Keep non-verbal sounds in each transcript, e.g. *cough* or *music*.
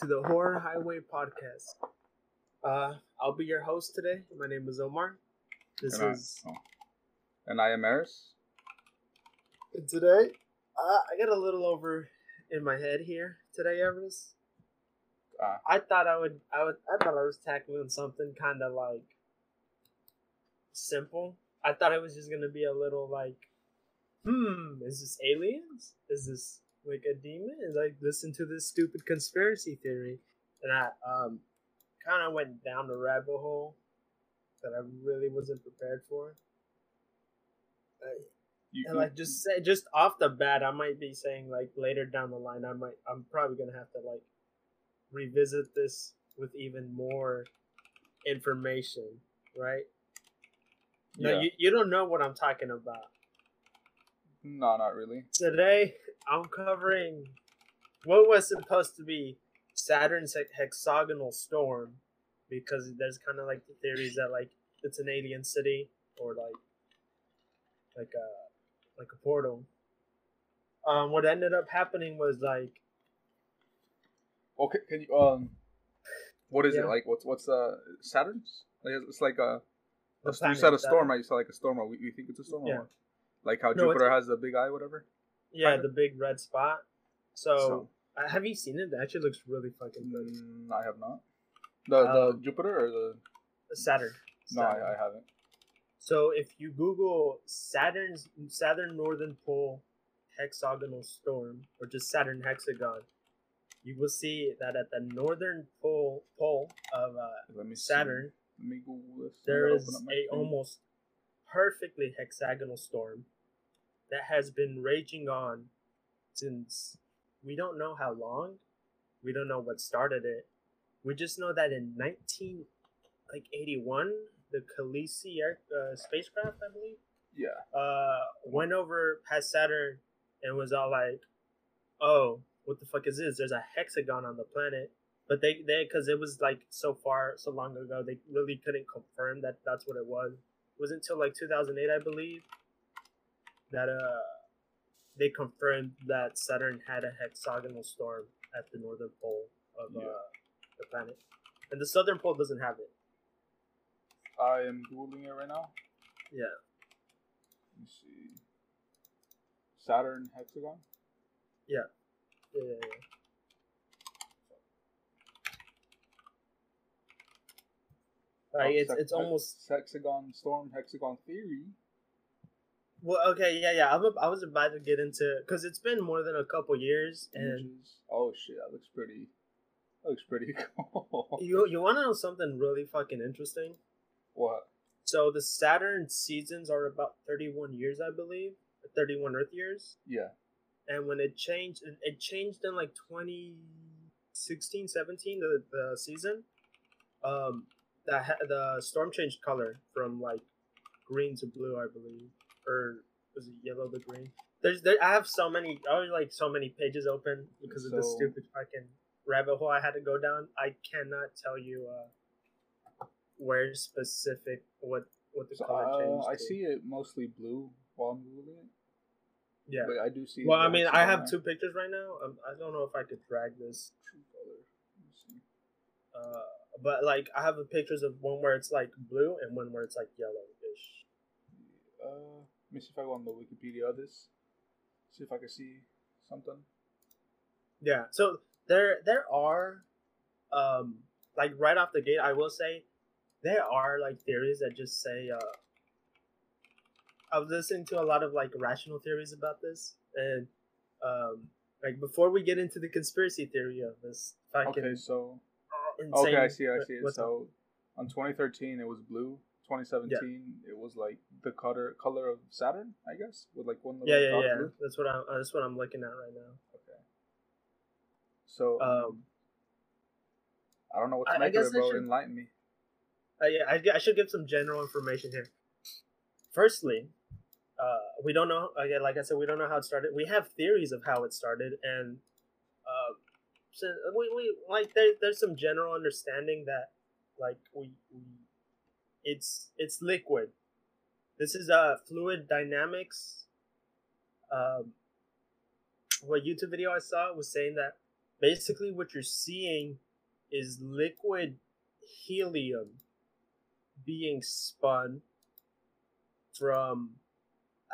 to the Horror Highway podcast. Uh, I'll be your host today. My name is Omar. This and is I, oh. and I am Eris. and today. Uh, I got a little over in my head here today, Eris. Ah. I thought I would. I would. I thought I was tackling something kind of like simple. I thought it was just gonna be a little like, hmm, is this aliens? Is this like a demon? and like listen to this stupid conspiracy theory, and I um kind of went down the rabbit hole that I really wasn't prepared for. Uh, You, and like just say just off the bat, I might be saying like later down the line, I might I'm probably gonna have to like revisit this with even more information, right? No, Yeah. you, you don't know what I'm talking about. no, not really. Today, I'm covering what was supposed to be Saturn's hexagonal storm because there's kind of like the theories that like it's an alien city or like like a like a portal. Um, what ended up happening was like Okay, can you um, what is Yeah. it like? What's what's uh Saturn's? Like, it's like a, a you said a storm, Saturn. right? You said like a storm. Or we, we think it's a storm. Yeah. Like how No, Jupiter has the big eye, whatever. Yeah, the big red spot. So, So- uh, have you seen it? It actually looks really fucking good. Mm, I have not. The the Um, Jupiter or the Saturn. no, Saturn. I, I haven't. So if you Google Saturn's Saturn Northern Pole hexagonal storm or just Saturn hexagon, you will see that at the northern pole pole of uh, Let me. Saturn, Let me Google this. I there is open up my a almost perfectly hexagonal storm that has been raging on since we don't know how long. We don't know what started it. We just know that in 19 like 81, the Khaleesi air, uh, spacecraft, I believe, Yeah. uh, went over past Saturn and was all like, "Oh, what the fuck is this? There's a hexagon on the planet." But they, they, because it was like so far, so long ago, they really couldn't confirm that that's what it was. It wasn't until like 2008, I believe, that uh, they confirmed that Saturn had a hexagonal storm at the northern pole of uh, the planet, and the southern pole doesn't have it. I am googling it right now. Yeah. Let me see. Saturn hexagon. Yeah, yeah, yeah. yeah. Like Oh, it's hex- it's almost hexagon storm hexagon theory. Well okay yeah yeah I'm a, I was about to get into because it's been more than a couple years and Oh shit, that looks pretty. That looks pretty *laughs* cool. you you want to know something really fucking interesting what? so the Saturn seasons are about 31 years I believe 31 Earth years Yeah. and when it changed it, changed in like 2016 17 the, the season um the the storm changed color from like green to blue i believe or was it yellow to green there's there i have so many i have like so many pages open because of this So- stupid fucking rabbit hole i had to go down i cannot tell you uh where specific what what the So color uh, changed I to. see it mostly blue while I'm googling it. yeah But I do see. well i mean i have two pictures right now um, i don't know if i could drag this True color. Let me see. Uh, but like I have the pictures of one where it's like blue and one where it's like yellowish. Uh, let me see if I go on the Wikipedia of this. See if I can see something. Yeah. So there there are um like right off the gate I will say there are like theories that just say uh I was listening to a lot of like rational theories about this and um like before we get into the conspiracy theory of this fucking Okay, so insane okay, I see, I see it. So, on 2013, it was blue. 2017, it was like the color color of Saturn, I guess, with like one little yeah yeah yeah blue. that's what I'm that's what I'm looking at right now. Okay. So, Um, I don't know what to I- I make of guess it, I bro. should- Enlighten me. Uh, yeah, I, I should give some general information here. Firstly, uh, we don't know. Again, like I said, we don't know how it started. We have theories of how it started, and uh, so we, we like there, there's some general understanding that like we, we it's it's liquid. This is uh fluid dynamics. Um, what YouTube video I saw was saying that basically what you're seeing is liquid helium being spun from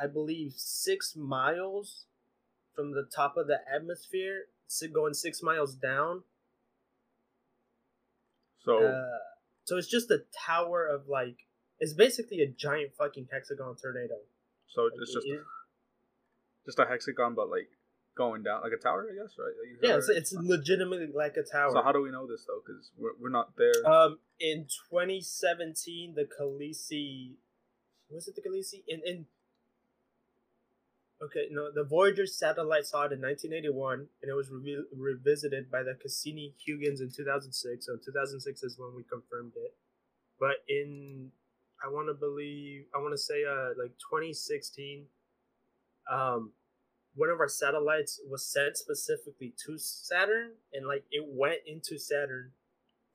I believe six miles from the top of the atmosphere, going six miles down. So, uh, so it's just a tower of like it's basically a giant fucking hexagon tornado. So like it's just it, just a hexagon, but like going down like a tower, I guess, right? Like yeah, it's, it's, legitimately like a tower. So how do we know this though? Because we're, we're not there. Um, in 2017, the Khaleesi, was it the Khaleesi? In in Okay, no, the Voyager satellite saw it in 1981, and it was re- revisited by the Cassini-Huygens in 2006. So 2006 is when we confirmed it. But in, I want to believe, I want to say, uh, like 2016, um, one of our satellites was sent specifically to Saturn, and like it went into Saturn,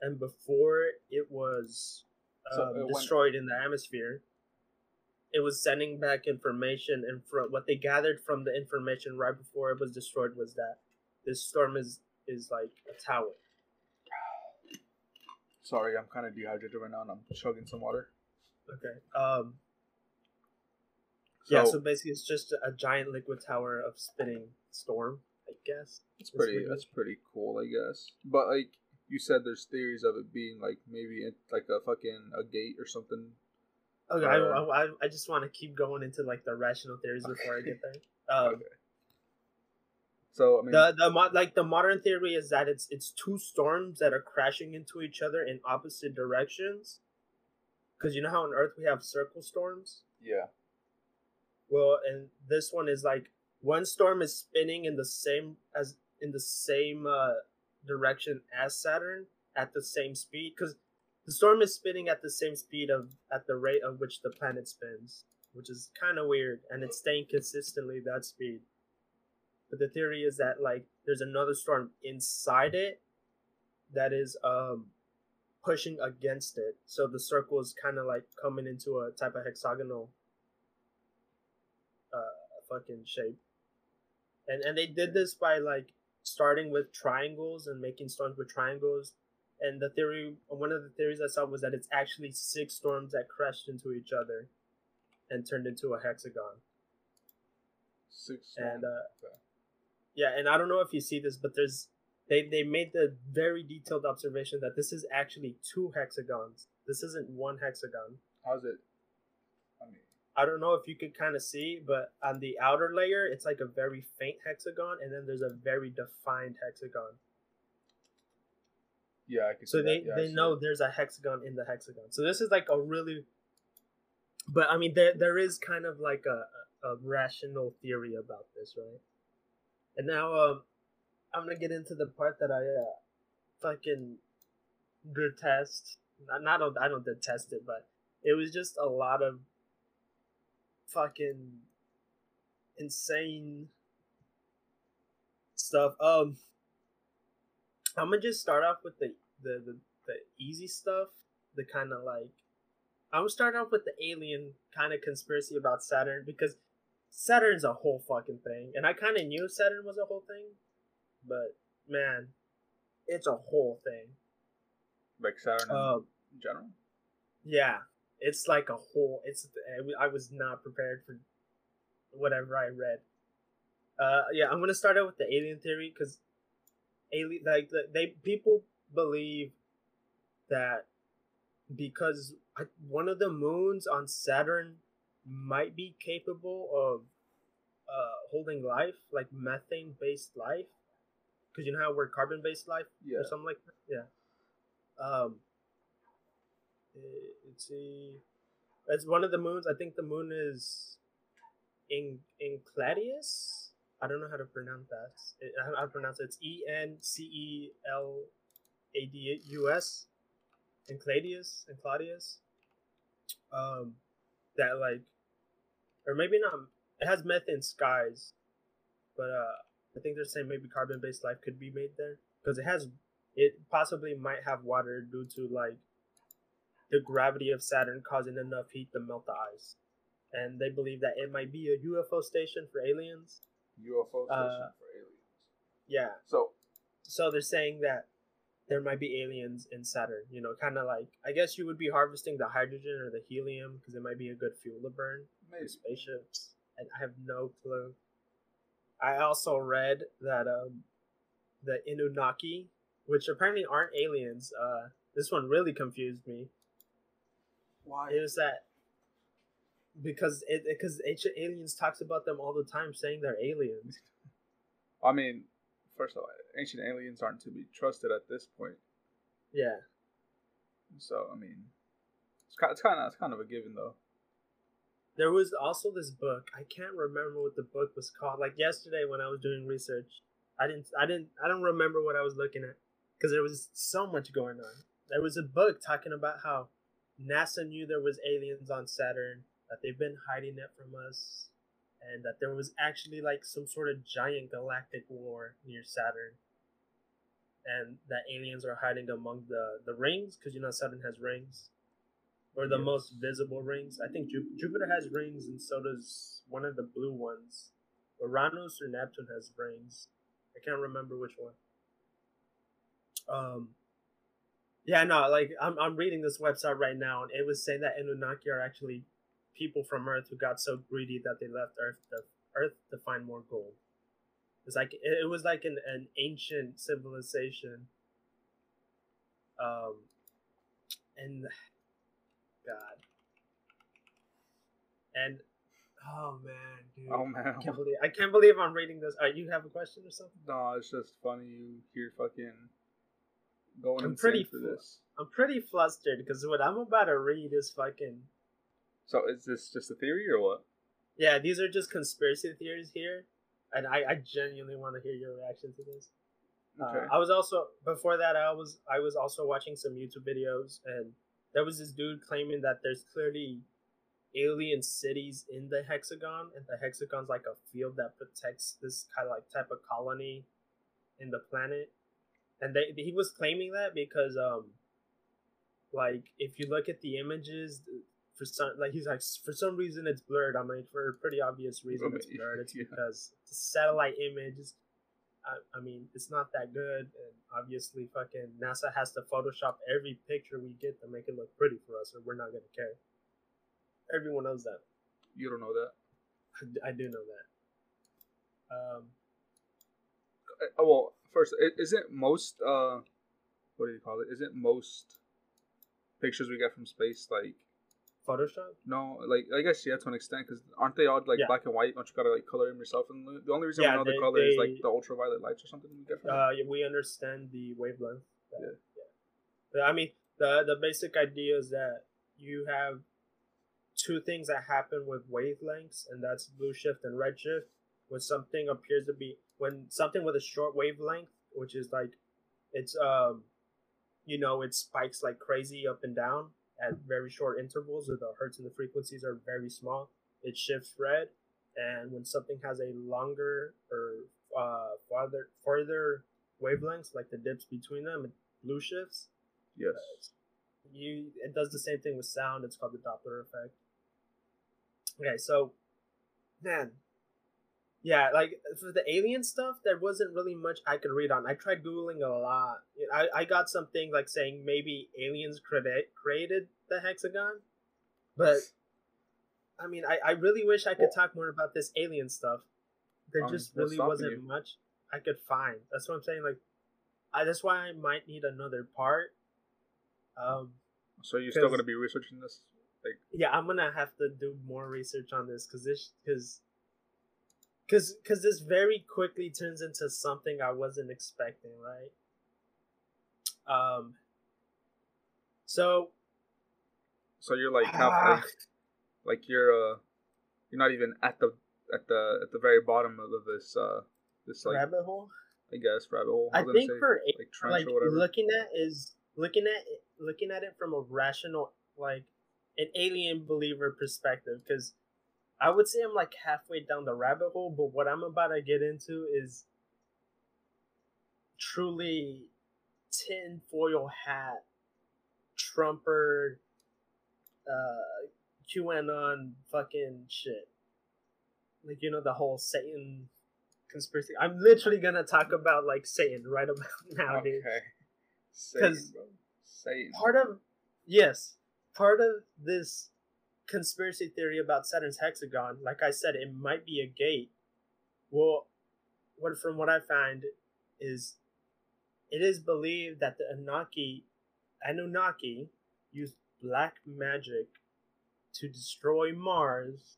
and before it was um, so it destroyed went- in the atmosphere it was sending back information and from what they gathered from the information right before it was destroyed was that this storm is is like a tower. Sorry i'm kind of dehydrated right now and i'm chugging some water. Okay um so, yeah so basically it's just a giant liquid tower of spinning storm i guess. It's pretty that's pretty cool i guess. But like you said there's theories of it being like maybe like a fucking a gate or something Okay, uh, I, I, I just want to keep going into like the rational theories okay. before I get there. *laughs* Um, okay. So I mean, the the like the modern theory is that it's it's two storms that are crashing into each other in opposite directions. Because you know how on Earth we have circle storms. Yeah. Well, and this one is like one storm is spinning in the same as in the same uh, direction as Saturn at the same speed. Because the storm is spinning at the same speed of at the rate of which the planet spins, which is kind of weird, and it's staying consistently that speed. But the theory is that like there's another storm inside it that is um pushing against it, so the circle is kind of like coming into a type of hexagonal uh fucking shape. And and they did this by like starting with triangles and making storms with triangles and the theory one of the theories i saw was that it's actually six storms that crashed into each other and turned into a hexagon. Six and uh, okay. yeah and i don't know if you see this but there's they they made the very detailed observation that this is actually two hexagons. This isn't one hexagon. How's it i mean i don't know if you could kind of see but on the outer layer it's like a very faint hexagon and then there's a very defined hexagon yeah, I can. So they yeah, they know it. there's a hexagon in the hexagon. So this is like a really, but I mean there there is kind of like a a rational theory about this, right? And now um, I'm gonna get into the part that I uh, fucking detest. Not, not I don't detest it, but it was just a lot of fucking insane stuff. Um, I'm gonna just start off with the the the, the easy stuff, the kind of like I'm gonna start off with the alien kind of conspiracy about Saturn because Saturn's a whole fucking thing, and I kind of knew Saturn was a whole thing, but man, it's a whole thing. Like Saturn um, in general. Yeah, it's like a whole. It's I was not prepared for whatever I read. Uh, yeah, I'm gonna start out with the alien theory because alien like they people believe that because one of the moons on Saturn might be capable of uh, holding life, like methane based life, because you know how we're carbon based life yeah. or something like that. Yeah. Um. Let's see. It's one of the moons. I think the moon is in in Enceladus. I don't know how to pronounce that. It, how to pronounce it. It's E N C E L A D U S. And Claudius and Claudius. Um, that like, or maybe not. It has methane skies, but uh, I think they're saying maybe carbon-based life could be made there because it has. It possibly might have water due to like the gravity of Saturn causing enough heat to melt the ice. And they believe that it might be a UFO station for aliens UFO station uh, for aliens. Yeah. So, so they're saying that there might be aliens in Saturn. You know, kind of like I guess you would be harvesting the hydrogen or the helium because it might be a good fuel to burn Maybe. spaceships. And I have no clue. I also read that um, the Inunaki, which apparently aren't aliens, uh, this one really confused me. Why? It was that because it because ancient aliens talks about them all the time, saying they're aliens. I mean, first of all, ancient aliens aren't to be trusted at this point. Yeah, So I mean, it's kind, it's kind of it's kind of a given though. there was also this book. I can't remember what the book was called. Like yesterday when I was doing research, I didn't I didn't I don't remember what I was looking at because there was so much going on. There was a book talking about how NASA knew there was aliens on Saturn, that they've been hiding it from us, and that there was actually like some sort of giant galactic war near Saturn. And that aliens are hiding among the, the rings, because you know Saturn has rings. Or the Yes. most visible rings. I think Ju- Jupiter has rings, and so does one of the blue ones. Uranus or Neptune has rings. I can't remember which one. Um, yeah, no, like I'm I'm reading this website right now, and it was saying that Anunnaki are actually people from Earth who got so greedy that they left Earth to Earth to find more gold. It's like it, was like an, an ancient civilization. Um, and God, and oh man, dude, Oh man, I can't believe I can't believe I'm reading this. Uh, you have a question or something? no, it's just funny you hear fucking going I'm pretty for this. I'm pretty flustered because what I'm about to read is fucking So is this just a theory or what? yeah. These are just conspiracy theories here, and I, I genuinely want to hear your reaction to this. Okay. Uh, I was also before that I was I was also watching some YouTube videos and there was this dude claiming that there's clearly alien cities in the hexagon and the hexagon's like a field that protects this kind of like type of colony in the planet and they he was claiming that because um like if you look at the images for some like he's like for some reason it's blurred i'm like for a pretty obvious reason it's blurred it's *laughs* yeah. because the satellite image is I, I mean, it's not that good, and obviously, fucking NASA has to Photoshop every picture we get to make it look pretty for us, or we're not gonna care. Everyone knows that. You don't know that. I do know that. Um, Uh, well, first, isn't most uh, what do you call it? Isn't most pictures we get from space like Photoshop. no, like I guess yeah to an extent because aren't they all like Yeah. black and white? Don't you gotta like color them yourself? And the- only reason Yeah, we know they- the color is like the ultraviolet lights or something from. Uh, yeah, we understand the wavelength. that- Yeah. yeah. But, I mean, the the basic idea is that you have two things that happen with wavelengths, and that's blue shift and red shift. When something appears to be when something with a short wavelength, which is like it's um, you know, it spikes like crazy up and down at very short intervals, or the hertz and the frequencies are very small. It shifts red, and when something has a longer or uh, farther farther wavelengths, like the dips between them, it blue shifts. yes. You it does the same thing with sound. It's called the Doppler effect. Okay, so man, yeah, like for the alien stuff, there wasn't really much I could read on. I tried googling a lot. I I got something like saying maybe aliens create created the hexagon, but I mean, I, I really wish I could Well- talk more about this alien stuff. There Um, just really wasn't you? much I could find. That's what I'm saying. Like, I, that's why I might need another part. Um, So you're still gonna be researching this? Like yeah, I'm gonna have to do more research on this because this because because because this very quickly turns into something I wasn't expecting, right? Um. So so you're like half Ah. like, you're uh you're not even at the at the at the very bottom of this uh this like rabbit hole. I guess rabbit hole. I gonna think say, for like trench like looking at is looking at looking at it from a rational like an alien believer perspective because I would say I'm like halfway down the rabbit hole, but what I'm about to get into is truly tin foil hat, Trumper, uh, QAnon fucking shit. Like you know the whole Satan conspiracy. I'm literally gonna talk about like Satan right about *laughs* now, dude. okay. 'Cause Satan. Satan. Part of yes, part of this conspiracy theory about Saturn's hexagon, like I said, it might be a gate. Well, what from what I find is, it is believed that the Anunnaki, Anunnaki, used black magic to destroy Mars,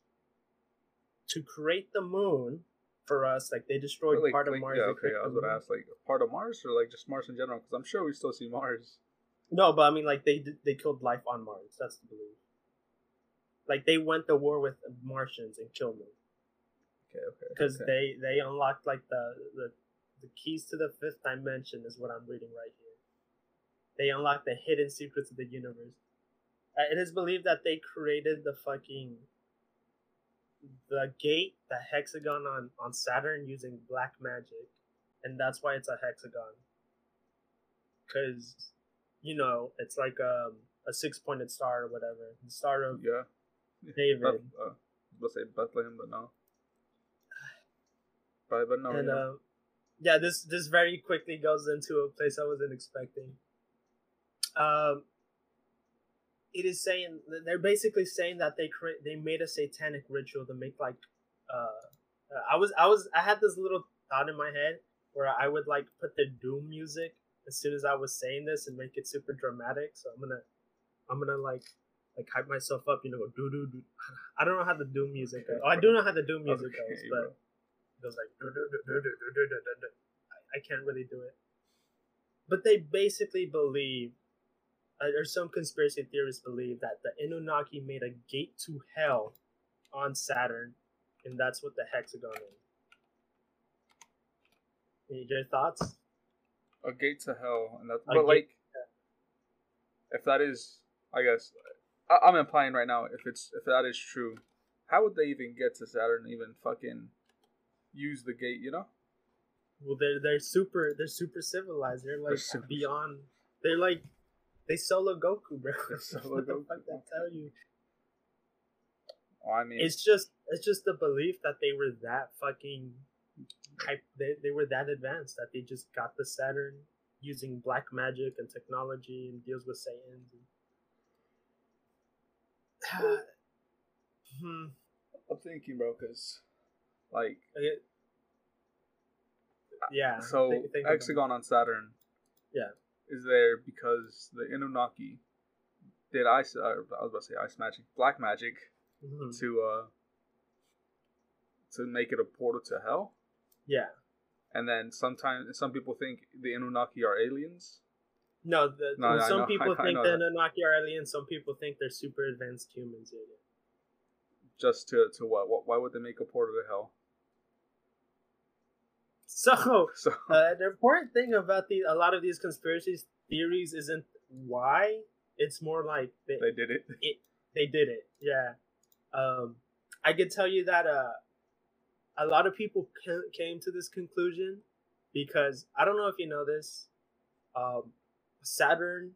to create the moon for us. Like they destroyed Like- part of Mars. Yeah, okay. I was gonna ask, like, part of Mars or like just Mars in general? Because I'm sure we still see Mars. No, but I mean, like they they killed life on Mars. That's the belief. Like they went to war with Martians and killed them Okay, okay. because okay. they they unlocked like the, the the keys to the fifth dimension is what I'm reading right here. They unlocked the hidden secrets of the universe. Uh, it is believed that they created the fucking the gate, the hexagon on on Saturn using black magic, and that's why it's a hexagon. Because you know it's like um, a six pointed star or whatever, the star of yeah. David. Uh, was say Bethlehem, but no. But, but no. and yeah. uh, yeah, this this very quickly goes into a place I wasn't expecting. Um, it is saying they're basically saying that they create they made a satanic ritual to make like uh, I was I was I had this little thought in my head where I would like put the doom music as soon as I was saying this and make it super dramatic. So I'm gonna I'm gonna like like hype myself up, you know, go do do do. *laughs* I don't know how the doom music goes. Oh, I do know how the doom music Okay, goes, but it goes like "Do, do, do, do, do, do, do, do, do, do." I, I can't really do it. But they basically believe, uh, or some conspiracy theorists believe that the Anunnaki made a gate to hell on Saturn, and that's what the hexagon is. Any your thoughts? a gate to hell, and that's but like, if that is, I guess, I, I'm implying right now, if it's if that is true, how would they even get to Saturn? Even fucking use the gate, you know? Well, they're they're super they're super civilized. They're like super beyond. They're like they solo Goku, bro. *laughs* Solo what the fuck that tell you? Oh, I mean, It's just it's just the belief that they were that fucking hype. They they were that advanced that they just got the Saturn using black magic and technology and deals with Saiyans. And... hmm. I'm thinking, bro, because like, It- yeah. so think- think hexagon on Saturn, Yeah. is there because the Inunaki did ice. Uh, I was about to say ice magic, black magic Mhm. to uh to make it a portal to hell. Yeah. And then sometimes some people think the Inunaki are aliens. No, the, No, I some know- people I think they're that. Anunnaki are aliens. Some people think they're super advanced humans. Alien. Just to to what? what why would they make a portal to hell? So *laughs* So uh, the important thing about the a lot of these conspiracy theories isn't why. It's more like they, they did it. they did it. Yeah. Um, I could tell you that uh, a lot of people came to this conclusion because I don't know if you know this. Um, Saturn.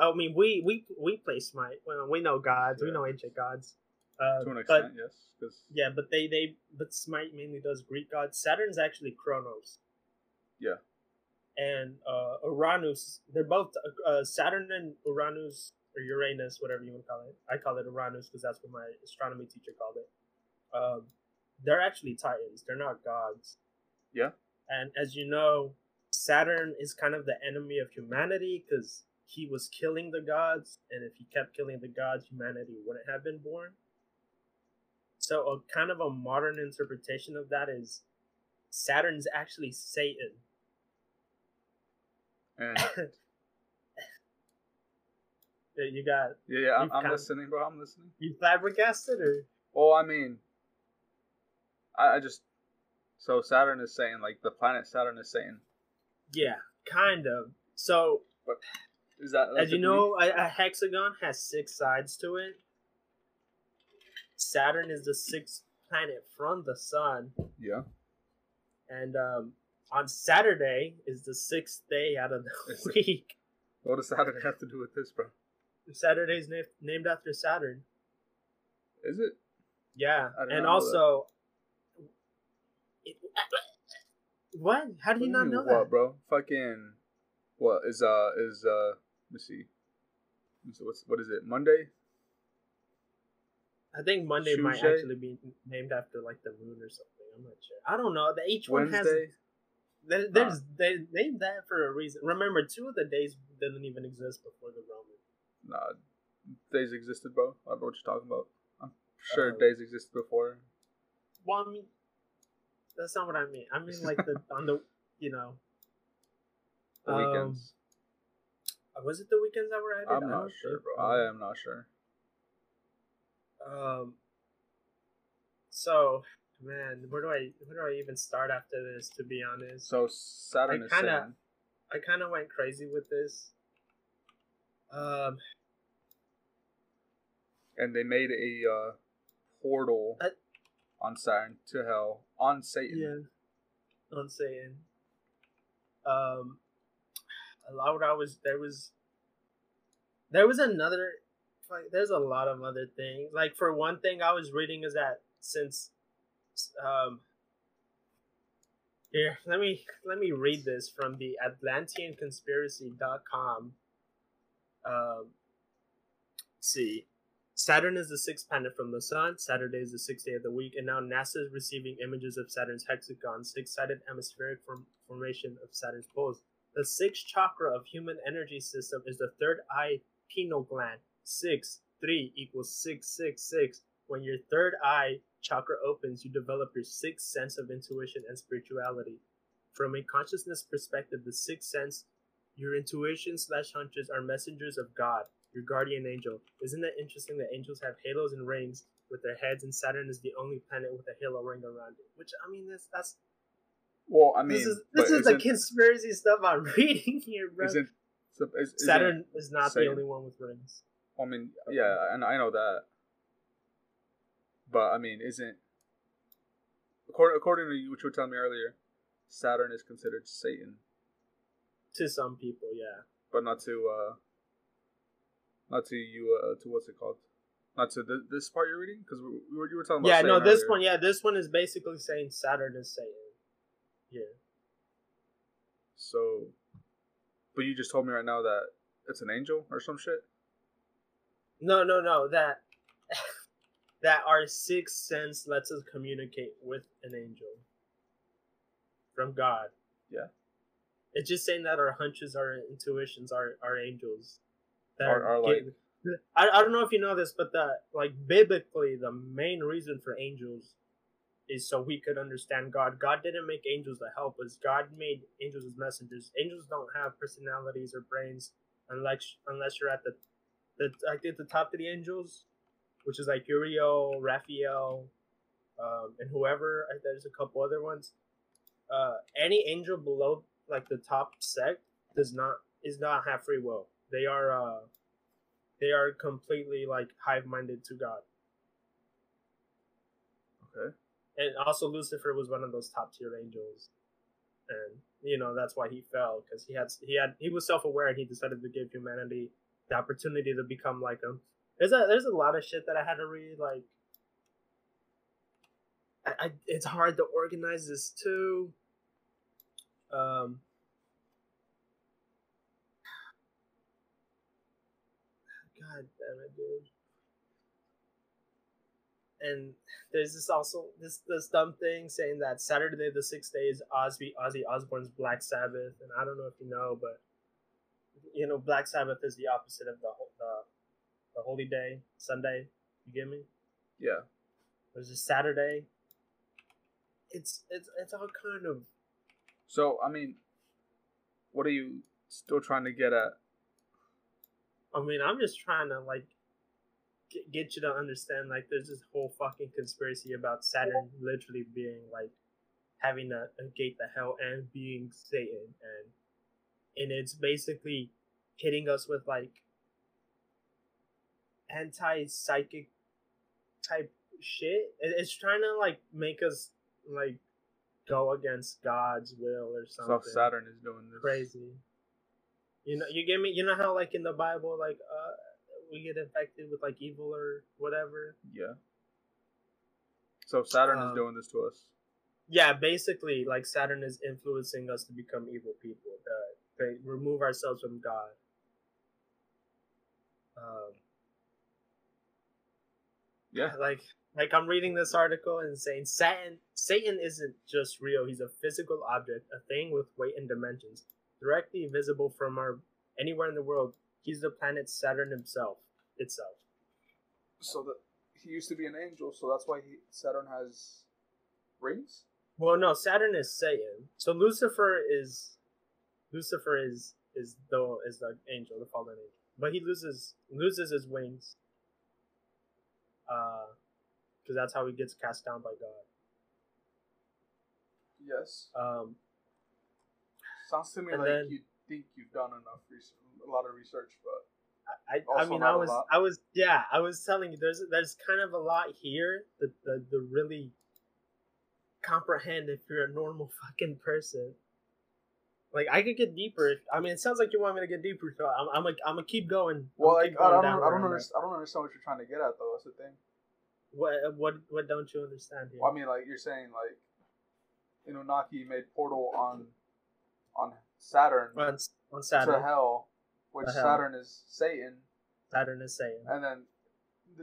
I mean, we we we play Smite. Well, we know gods. We know ancient gods. Uh, to an but extent, yes. Because yeah, but they they but Smite mainly does Greek gods. Saturn's actually Kronos. Yeah. And uh, Uranus, they're both uh, Saturn and Uranus or Uranus, whatever you want to call it. I call it Uranus because that's what my astronomy teacher called it. Um, they're actually titans. They're not gods. Yeah. And as you know, Saturn is kind of the enemy of humanity because he was killing the gods, and if he kept killing the gods, humanity wouldn't have been born. So, a kind of a modern interpretation of that is Saturn's actually Satan. Uh, *laughs* You got yeah, yeah, I'm, I'm listening, bro. I'm listening. you flabbergasted, or Well, I mean, I, I just so Saturn is saying like the planet Saturn is saying yeah, kind of. So, is that as you know, a, a hexagon has six sides to it. Saturn is the sixth planet from the sun. Yeah. and um, on Saturday is the sixth day out of the *laughs* Is it- week. What does Saturday have to do with this, bro? Saturday's na- named after Saturn. Is it? Yeah, and also It, what? How do you not know what, that? bro? Fucking what is uh is uh let me see. See, What's what is it? Monday? I think Monday might actually be named after like the moon or something. I'm not sure. I don't know. The each one has there, there's they named that for a reason. Remember, two of the days didn't even exist before the Roman. Nah, days existed, bro. I don't know what you're talking about. I'm sure Oh. days existed before. Well, I mean, that's not what I mean. I mean like the on the you know. *laughs* The um, weekends. Was it the weekends that were added? I'm not sure, bro. I am not sure. Um. So, man, where do I where do I even start after this? To be honest, So Saturn I is kinda- saying I kind of went crazy with this. Um, and they made a uh, portal on Saturn to hell on Satan. yeah, on Satan. Um, a lot what I was there was there was another like there's a lot of other things. Like for one thing, I was reading is that since um here let me let me read this from the atlanteanconspiracy.com um see saturn is the sixth planet from the sun saturday is the sixth day of the week and now nasa is receiving images of saturn's hexagon six-sided atmospheric form- formation of saturn's poles. The sixth chakra of human energy system is the third eye pineal gland six three equals six six six when your third eye chakra opens, you develop your sixth sense of intuition and spirituality. From a consciousness perspective, the sixth sense, your intuition slash hunches are messengers of God, your guardian angel. Isn't it interesting that angels have halos and rings with their heads, and Saturn is the only planet with a halo ring around it? Which I mean, that's that's Well, I mean, this is this is the conspiracy stuff I'm *laughs* reading here, bro. Isn't, is, Saturn is not the only one with rings. I mean, yeah, and I know that. But I mean, isn't according according to what you were telling me earlier, Saturn is considered Satan, To some people, yeah. but not to uh, not to you uh, to what's it called? Not to th- this part you're reading because we, we were you were talking about. Yeah, no, this earlier. one, yeah, this one is basically saying Saturn is Satan. Yeah. So, but you just told me right now that it's an angel or some shit. No, no, no. That *laughs* that our sixth sense lets us communicate with an angel from God. Yeah. It's just saying that our hunches, our intuitions, are our angels. That Are- are like- I, I don't know if you know this, but the like biblically, the main reason for angels is so we could understand God. God didn't make angels to help us. God made angels as messengers. Angels don't have personalities or brains unless unless you're at the the I think the top of the angels, which is like Uriel, Raphael, um, and whoever. uh, There's a couple other ones. Uh, any angel below like the top sect does not is not have free will. They are uh, they are completely like hive minded to God. Okay. And also Lucifer was one of those top tier angels, and you know that's why he fell because he had he had he was self aware and he decided to give humanity the opportunity to become like him. There's a there's a lot of shit that I had to read. Like, I, I it's hard to organize this too. Um. God damn it, dude. And there's this also this this dumb thing saying that Saturday the sixth day is Ozzy Ozzy Osbourne's Black Sabbath, and I don't know if you know, but you know Black Sabbath is the opposite of the the, the holy day Sunday. You get me? Yeah. There's a Saturday. It's it's it's all kind of So I mean, what are you still trying to get at? I mean, I'm just trying to like get, get you to understand like there's this whole fucking conspiracy about Saturn literally being like having a, a gate to hell and being Satan and and it's basically hitting us with like anti psychic type shit. It- It's trying to like make us like go against God's will or something. So Saturn is doing this. crazy. You know, you get me. You know how like in the Bible, like uh, we get infected with like evil or whatever. Yeah. So Saturn is Um, doing this to us. yeah, basically, like Saturn is influencing us to become evil people. To, to remove ourselves from God. Um, Yeah. like like I'm reading this article and saying Satan Satan isn't just real. He's a physical object, a thing with weight and dimensions, directly visible from our anywhere in the world. He's the planet Saturn himself itself. So that he used to be an angel, so that's why he, Saturn has rings. Well, no, Saturn is Satan. So Lucifer is Lucifer is is the is the angel, the fallen angel. But he loses loses his wings. Uh because that's how he gets cast down by God. Yes. Um Sounds to me And like then- you think you've done enough research, a lot of research, but I, I mean I was, I was yeah, I was telling you there's there's kind of a lot here that the, the really comprehend if you're a normal *laughs* fucking person. Like I could get deeper. I mean, it sounds like you want me to get deeper, so I'm I'm gonna I'm gonna keep going. well, like keep I going don't, I don't understand. I don't understand what you're trying to get at, though. That's the thing. What what what don't you understand here? Well, I mean, like you're saying, like Anunnaki made portal on on Saturn on, on to hell, which hell. Saturn is Satan, Saturn is saying. and then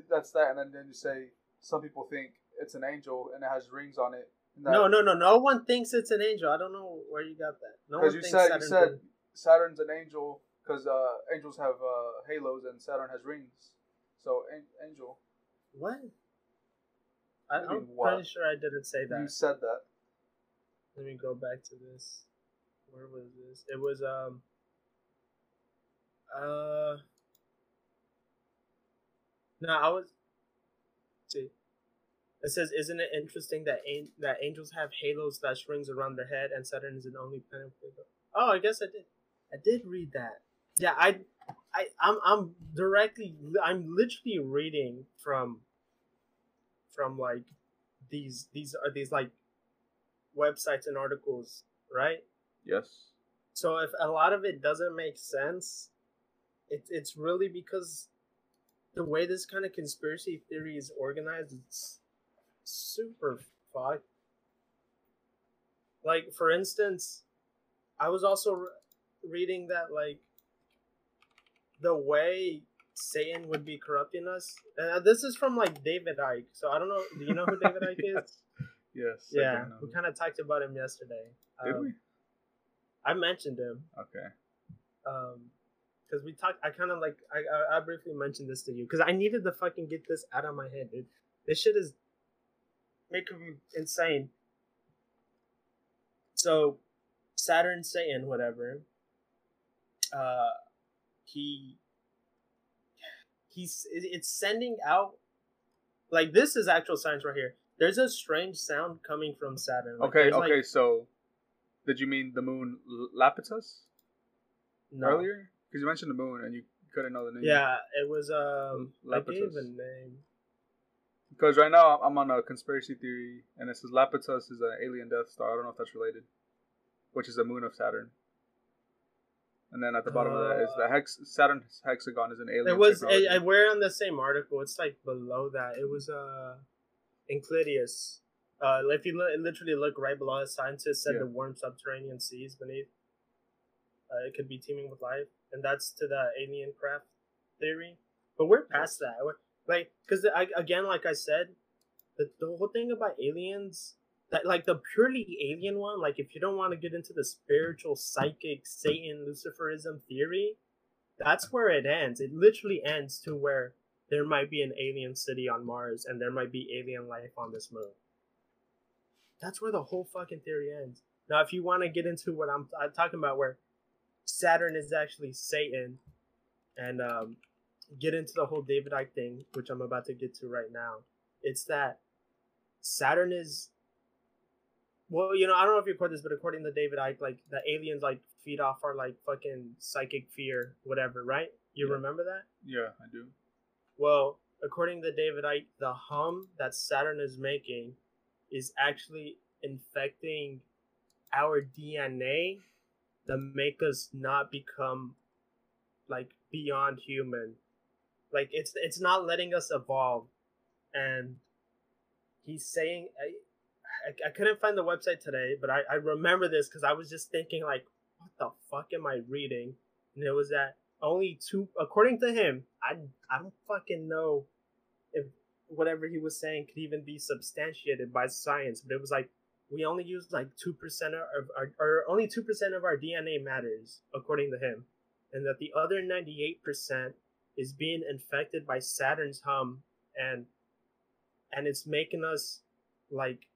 that's that. And then, then you say some people think it's an angel and it has rings on it. No, no, no. No one thinks it's an angel. I don't know where you got that. No one you thinks said you Saturn's said an- Saturn's an angel because uh, angels have uh, halos and Saturn has rings. So an- angel, what? I, you I'm pretty sure I didn't say that. you said that. Let me go back to this. Where was this? It was um. Uh. No, I was. See, it says, "Isn't it interesting that an- that angels have halos slash rings around their head, and Saturn is the only planet with them?" Oh, I guess I did. I did read that. Yeah, I, I, I'm, I'm directly, I'm literally reading from, from like, these, these are these like, websites and articles, right? Yes. So if a lot of it doesn't make sense, it, it's really because the way this kind of conspiracy theory is organized, it's super fucked. Like, for instance, I was also re- reading that, like, the way Satan would be corrupting us. And this is from, like, David Icke. So I don't know. Do you know who David Icke is? *laughs* Yes. Yeah. We kind of talked about him yesterday. Did Um, we? I mentioned him. Okay. um because we talked i kind of like I, I i briefly mentioned this to you because i needed to fucking get this out of my head dude this shit is making me insane so saturn satan whatever uh he he's it's sending out like this is actual science right here there's a strange sound coming from saturn Like, Okay. Okay. like- so, did you mean the moon L- Lapitus no. earlier? Because you mentioned the moon and you couldn't know the name. yeah it was um i gave a name Because right now I'm on a conspiracy theory, and it says Lapitus is an alien Death Star. I don't know if that's related, which is the moon of Saturn. And then at the bottom of that is the hex Saturn hexagon is an alien. It was. I, I we're on the same article. It's like below that. It was uh, Enclidius. Uh, if you li- literally look right below it, scientists said Yeah. the warm subterranean seas beneath. Uh, it could be teeming with life, and that's to the alien craft theory. But we're past that. We're, like, because again, like I said, the, the whole thing about aliens, that like the purely alien one, like if you don't want to get into the spiritual, psychic, Satan, Luciferism theory, that's where it ends. It literally ends to where there might be an alien city on Mars and there might be alien life on this moon. That's where the whole fucking theory ends. Now, if you want to get into what I'm, I'm talking about, where Saturn is actually Satan, and um, get into the whole David Icke thing, which I'm about to get to right now, it's that Saturn is. Well, you know, I don't know if you caught this, but according to David Icke, like the aliens like feed off our like fucking psychic fear, whatever, right? You Yeah. remember that? yeah, I do. Well, according to David Icke, the hum that Saturn is making is actually infecting our DNA that make us not become like beyond human. Like it's it's not letting us evolve, and he's saying, I, I, I couldn't find the website today, but I, I remember this because I was just thinking like, what the fuck am I reading? And it was that only two, according to him, I I don't fucking know whatever he was saying could even be substantiated by science, but it was like we only use like two percent of our, or only two percent of our DNA matters, according to him, and that the other ninety eight percent is being infected by Saturn's hum and and it's making us like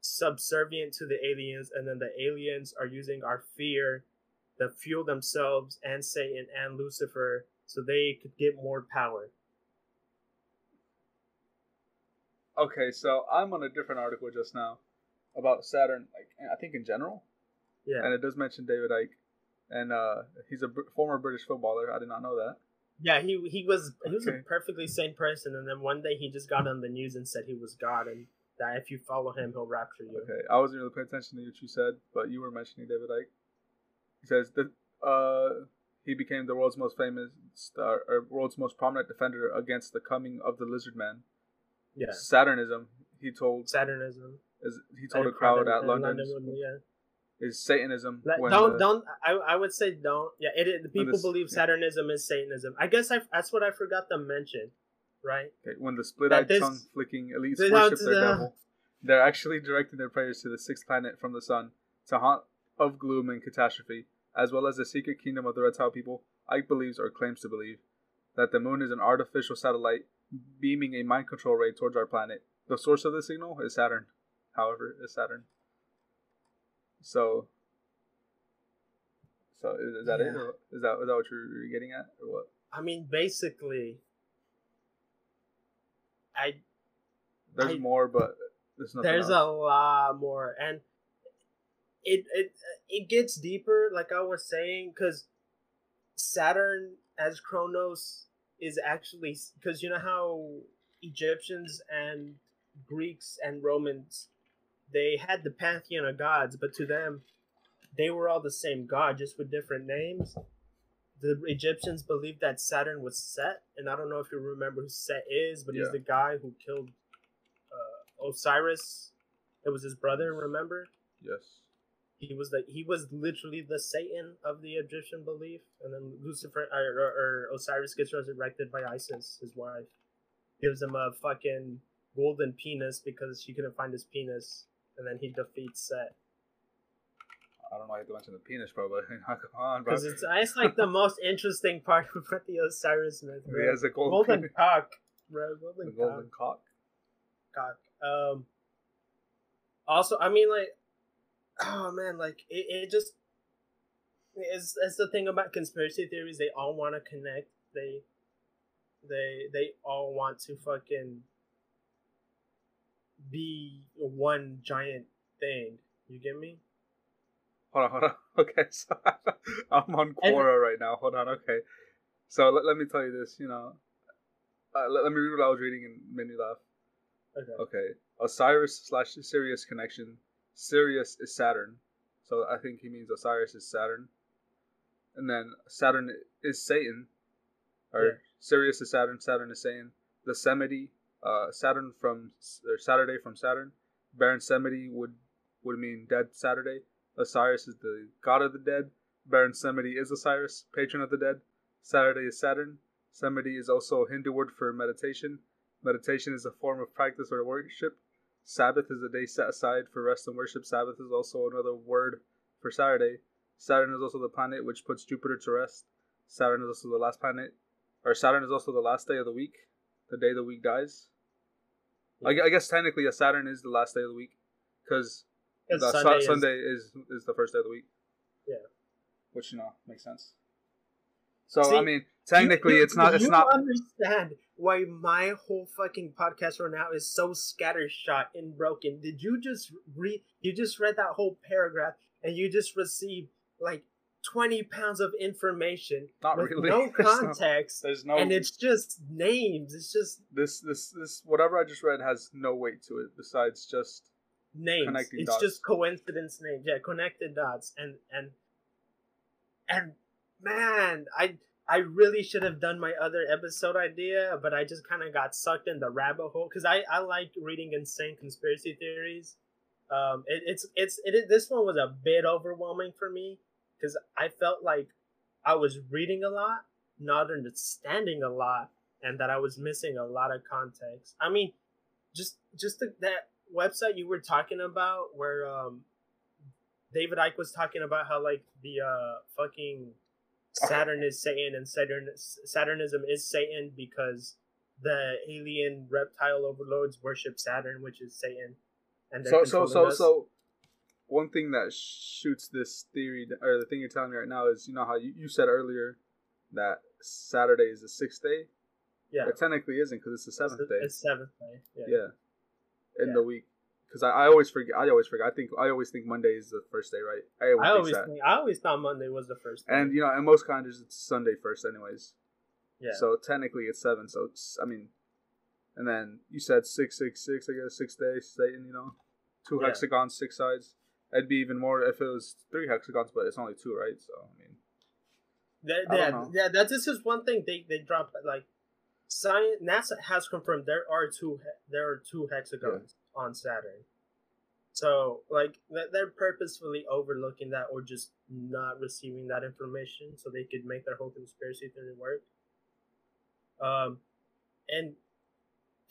subservient to the aliens and then the aliens are using our fear to fuel themselves and Satan and Lucifer so they could get more power. Okay, so I'm on a different article just now about Saturn, like I think in general. Yeah. And it does mention David Icke, and uh, he's a br- former British footballer. I did not know that. Yeah, he he was he was Okay. a perfectly sane person, and then one day he just got on the news and said he was God, and that if you follow him, he'll rapture you. Okay, I wasn't really paying attention to what you said, but you were mentioning David Icke. He says that uh, he became the world's most famous, star, or world's most prominent defender against the coming of the lizard man. Yeah, Saturnism, he told, Saturnism. is, he told a crowd at London, yeah. is Satanism. Like, don't the- don't I, I would say don't yeah it, it- the people this- believe yeah. Saturnism is Satanism. I guess I that's what I forgot to mention, right? Okay, when the split-eyed, tongue-flicking elites worship their uh, *laughs* devil, they're actually directing their prayers to the sixth planet from the sun, to haunt of gloom and catastrophe, as well as the secret kingdom of the reptile people. Icke believes or claims to believe that the moon is an artificial satellite beaming a mind control ray towards our planet. The source of the signal is Saturn. However, is Saturn. So, so is, that it? Or is that is that what you're you're getting at, or what? I mean, basically, I There's I- more, but there's nothing. there's else. a lot more, and it it it gets deeper, like I was saying, because Saturn as Kronos is actually because you know how Egyptians and Greeks and Romans they had the pantheon of gods, but to them they were all the same god, just with different names. The Egyptians believed that Saturn was Set, and I don't know if you remember who Set is, but Yeah. he's the guy who killed uh, Osiris. It was his brother. Remember? yes. He was the he was literally the Satan of the Egyptian belief, and then Lucifer or, or, or Osiris gets resurrected by Isis, his wife. Gives him a fucking golden penis because she couldn't find his penis, and then he defeats Set. I don't know. I you to mention the penis, bro. But *laughs* come on, bro. Because it's it's like the most interesting part *laughs* about the Osiris myth. He has a golden, Golden penis. cock, bro. The Golden, golden cock. cock. cock. Um. Also, I mean, like, oh man, like it, it just it's it's the thing about conspiracy theories. They all want to connect. They, they, they all want to fucking be one giant thing. You get me? Hold on, hold on. *laughs* Okay, so *laughs* I'm on Quora right now. Hold on. Okay, so let, let me tell you this. You know, uh, let, let me read what I was reading and made me laugh. Okay. Okay, Osiris slash Sirius connection. Sirius is Saturn, so I think he means Osiris is Saturn, and then Saturn is Satan, or Yeah. Sirius is Saturn. Saturn is Satan. The Samedi, uh, Saturn from or Saturday from Saturn. Baron Samedi would would mean dead Saturday. Osiris is the god of the dead. Baron Samedi is Osiris, patron of the dead. Saturday is Saturn. Samedi is also a Hindu word for meditation. Meditation is a form of practice or worship. Sabbath is a day set aside for rest and worship. Sabbath is also another word for Saturday. Saturn is also the planet which puts Jupiter to rest. Saturn is also the last planet, or Saturn is also the last day of the week, the day the week dies. I, I guess technically a Saturn is the last day of the week, because Sunday Sunday, is- is, is the first day of the week. Yeah. which you know makes sense. So See, I mean, technically, You- it's not. It's you not. understand why my whole fucking podcast right now is so scattershot and broken. Did you just read? You just read that whole paragraph, and you just received like twenty pounds of information Not with really. no *laughs* There's no- context, There's no. and it's just names. It's just this this this whatever I just read has no weight to it besides just names. Connecting it's dots. just coincidence names. Yeah, connected dots. And and and man, I I really should have done my other episode idea, but I just kind of got sucked in the rabbit hole because I I like reading insane conspiracy theories. Um, it, it's it's it, this one was a bit overwhelming for me because I felt like I was reading a lot, not understanding a lot, and that I was missing a lot of context. I mean, just just the, that website you were talking about where um David Icke was talking about how like the uh fucking Oh. Saturn is Satan and Saturn Saturnism is Satan because the alien reptile overlords worship Saturn, which is Satan. And so so so us. so one thing that shoots this theory or the thing you're telling me right now is you know how you, you said earlier that Saturday is the sixth day. Yeah. It technically isn't because it's the seventh it's day. It's seventh day. Yeah. yeah. In yeah. the week because I, I always forget. I always forget. I think I always think Monday is the first day, right? I always, I always think, I always thought Monday was the first. Day. And you know, in most calendars, it's Sunday first, anyways. Yeah. So technically, it's seven. So it's I mean, and then you said six six six. I guess six days, Satan. You know, two yeah. hexagons, six sides. It'd be even more if it was three hexagons, but it's only two, right? So I mean. That, yeah, yeah. That this is one thing they they drop like science. NASA has confirmed there are two there are two hexagons yeah. On Saturn. So like they're purposefully overlooking that or just not receiving that information so they could make their whole conspiracy theory work. Um, and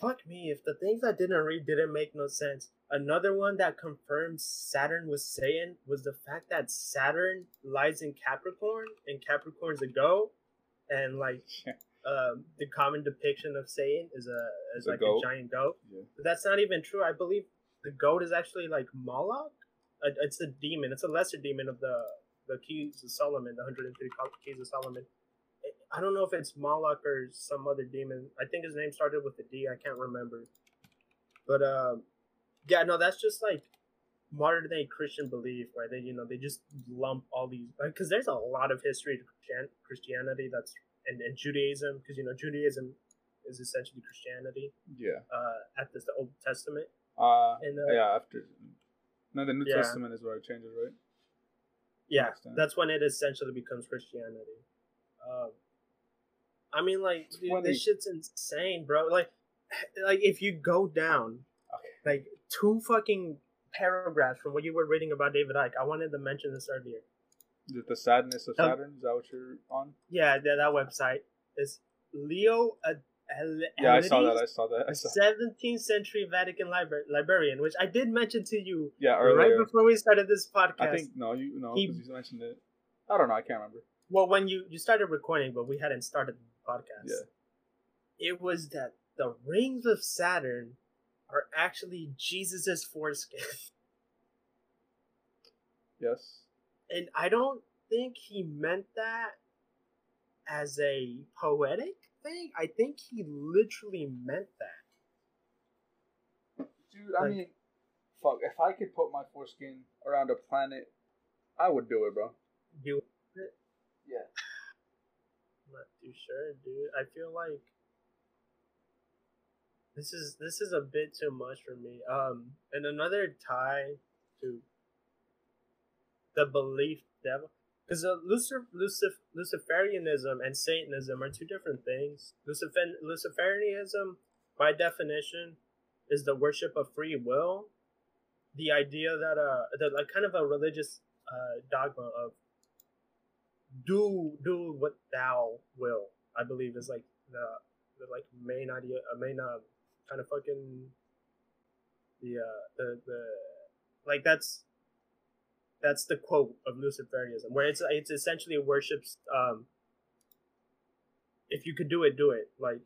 fuck me if the things I didn't read didn't make no sense. Another one that confirms Saturn was saying was the fact that Saturn lies in Capricorn and Capricorn's a goat, and like *laughs* um, the common depiction of Satan is a is like a, a giant goat. Yeah. But that's not even true. I believe the goat is actually like Moloch. Uh, it's a demon. It's a lesser demon of the the keys of Solomon, the 103 keys of Solomon. I don't know if it's Moloch or some other demon. I think his name started with a D. I can't remember. But um, yeah, no, that's just like modern day Christian belief, where they you know they just lump all these because there's a lot of history to Christianity that's and, and Judaism because you know Judaism is essentially Christianity. Yeah. Uh, at this the Old Testament. Uh, and, uh yeah, after no, the New yeah. Testament is where it changes, right? Yeah, that's when it essentially becomes Christianity. Um, I mean, like, dude, this shit's insane, bro. Like, *sighs* like if you go down, okay. like two fucking paragraphs from what you were reading about David Icke, I wanted to mention this earlier. Is it the sadness of Saturn? Is that what you're on? Yeah, that, that website is Leo uh, yeah, I saw that. I saw that. A 17th century Vatican libra- librarian, which I did mention to you. Yeah, earlier. right before we started this podcast. I think no, you no, because you mentioned it. I don't know. I can't remember. Well, when you you started recording, but we hadn't started the podcast. Yeah. It was that the rings of Saturn are actually Jesus's foreskin. *laughs* Yes. And I don't think he meant that as a poetic thing. I think he literally meant that. Dude, I mean, fuck. If I could put my foreskin around a planet, I would do it, bro. Do it? Yeah. I'm not too sure, dude. I feel like this is this is a bit too much for me. Um, and another tie to the belief devil because uh, Lucif- Lucif- Luciferianism and Satanism are two different things. Lucif- Luciferianism, by definition, is the worship of free will. The idea that uh, that like kind of a religious uh, dogma of do do what thou will. I believe is like the the like main idea, uh, main uh, kind of fucking the uh the the like that's that's the quote of Luciferianism, where it's it's essentially worships. Um, if you could do it, do it. Like,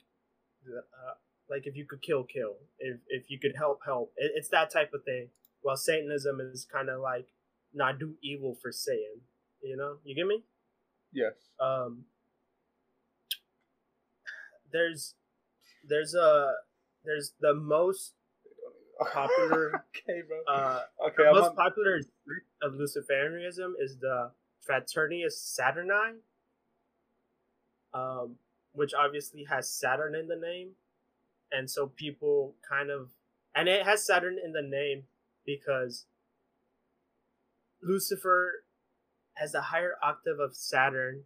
uh, like if you could kill, kill. If if you could help, help. It, it's that type of thing. While Satanism is kind of like not do evil for Satan. You know, you get me? Yes. Um. There's, there's a, there's the most *laughs* popular. okay, bro. Uh, okay, the most on... popular of Luciferianism is the Fraternitas Saturni, um, which obviously has Saturn in the name, and so people kind of, and it has Saturn in the name because Lucifer has a higher octave of Saturn.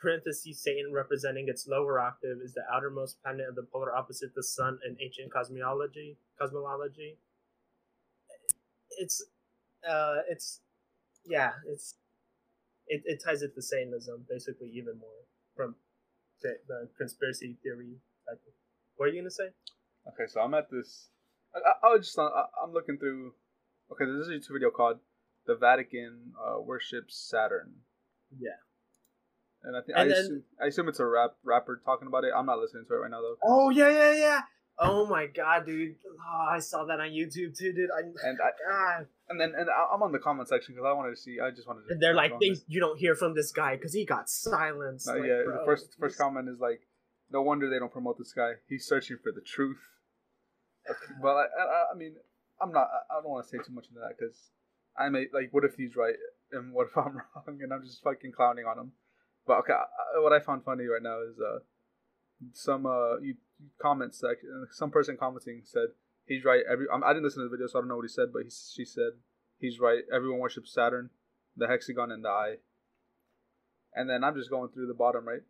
Parentheses Satan representing its lower octave is the outermost planet of the polar opposite the sun in ancient cosmology cosmology. It's uh it's yeah it's it, it ties it to Satanism basically even more from the, the conspiracy theory. Type what are you gonna say? Okay, so I'm at this. I, I, was just I, I'm looking through. Okay, this is a YouTube video called "The Vatican uh, Worships Saturn." Yeah. And I think I, then- assume, I assume it's a rap rapper talking about it. I'm not listening to it right now though. Oh yeah yeah yeah. Oh my god, dude! Oh, I saw that on YouTube too, dude. I, And I, God. and then and I'm on the comment section because I wanted to see. I just wanted to. And they're like, they, you don't hear from this guy because he got silenced. No, Like, yeah, bro, the first first comment is like, no wonder they don't promote this guy. He's searching for the truth. But I, I, I mean, I'm not. I I don't want to say too much into that because I may like, what if he's right and what if *laughs* I'm wrong and I'm just fucking clowning on him. But okay, I, what I found funny right now is uh, some uh, you comments section. Some person commenting said he's right. Every I'm, I didn't listen to the video, so I don't know what he said. But he, she said he's right. Everyone worships Saturn, the hexagon, and the eye. And then I'm just going through the bottom right,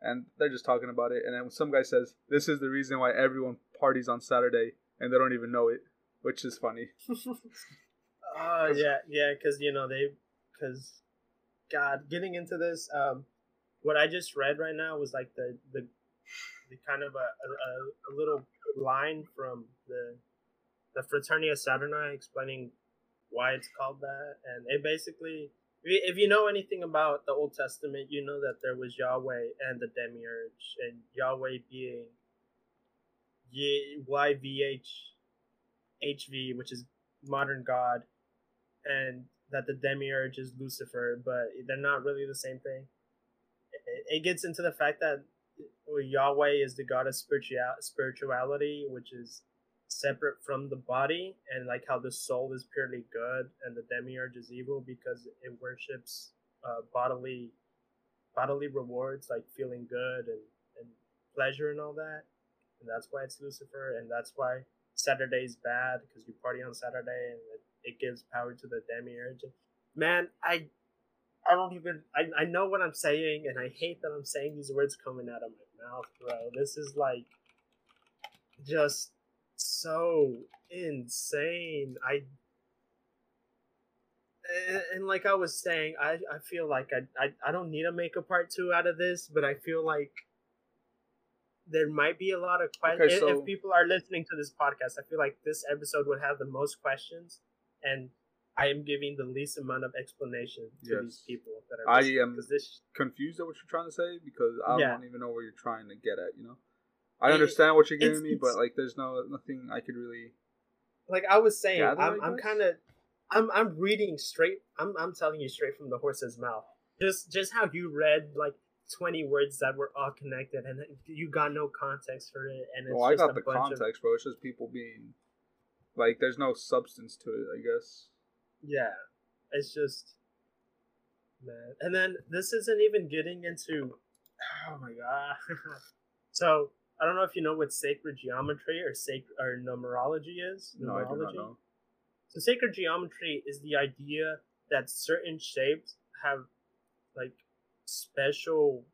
and they're just talking about it. And then some guy says this is the reason why everyone parties on Saturday, and they don't even know it, which is funny. *laughs* Oh yeah, yeah, because you know they, because, God, getting into this, um, what I just read right now was like the the, the kind of a, a, a little line from the the Fraternia Saturni explaining why it's called that, and it basically, if you- know anything about the Old Testament, you know that there was Yahweh and the Demiurge, and Yahweh being Ye- YVH HV, which is modern God, and that the demiurge is Lucifer, but they're not really the same thing. It gets into the fact that Yahweh is the god of spiritual spirituality, which is separate from the body, and like how the soul is purely good, and the demiurge is evil because it worships uh, bodily bodily rewards, like feeling good and, and pleasure and all that, and that's why it's Lucifer, and that's why Saturday's bad because you party on Saturday and it, it gives power to the demiurge. Man, I I don't even I, I know what I'm saying and I hate that I'm saying these words coming out of my mouth, bro. This is like just so insane. I and, and like I was saying, I, I feel like I, I I don't need to make a part two out of this, but I feel like there might be a lot of questions. Okay, if, so- if people are listening to this podcast, I feel like this episode would have the most questions, and I am giving the least amount of explanation to these people that are I am this confused at what you're trying to say because I Yeah. don't even know where you're trying to get at. You know, I It- understand what you're it's- giving me, but like, there's no nothing I could really. like I was saying, Gather, I'm, I'm kind of, I'm, I'm reading straight. I'm, I'm telling you straight from the horse's mouth. Just, just how you read like 20 words that were all connected, and you got no context for it, and it's Well, I got the bunch of context, bro. It's just people being like, there's no substance to it. I guess. Yeah. It's just, man. And then this isn't even getting into. Oh my god. *laughs* so I don't know if you know what sacred geometry or sacred or numerology is. No, I do not know. So sacred geometry is the idea that certain shapes have like special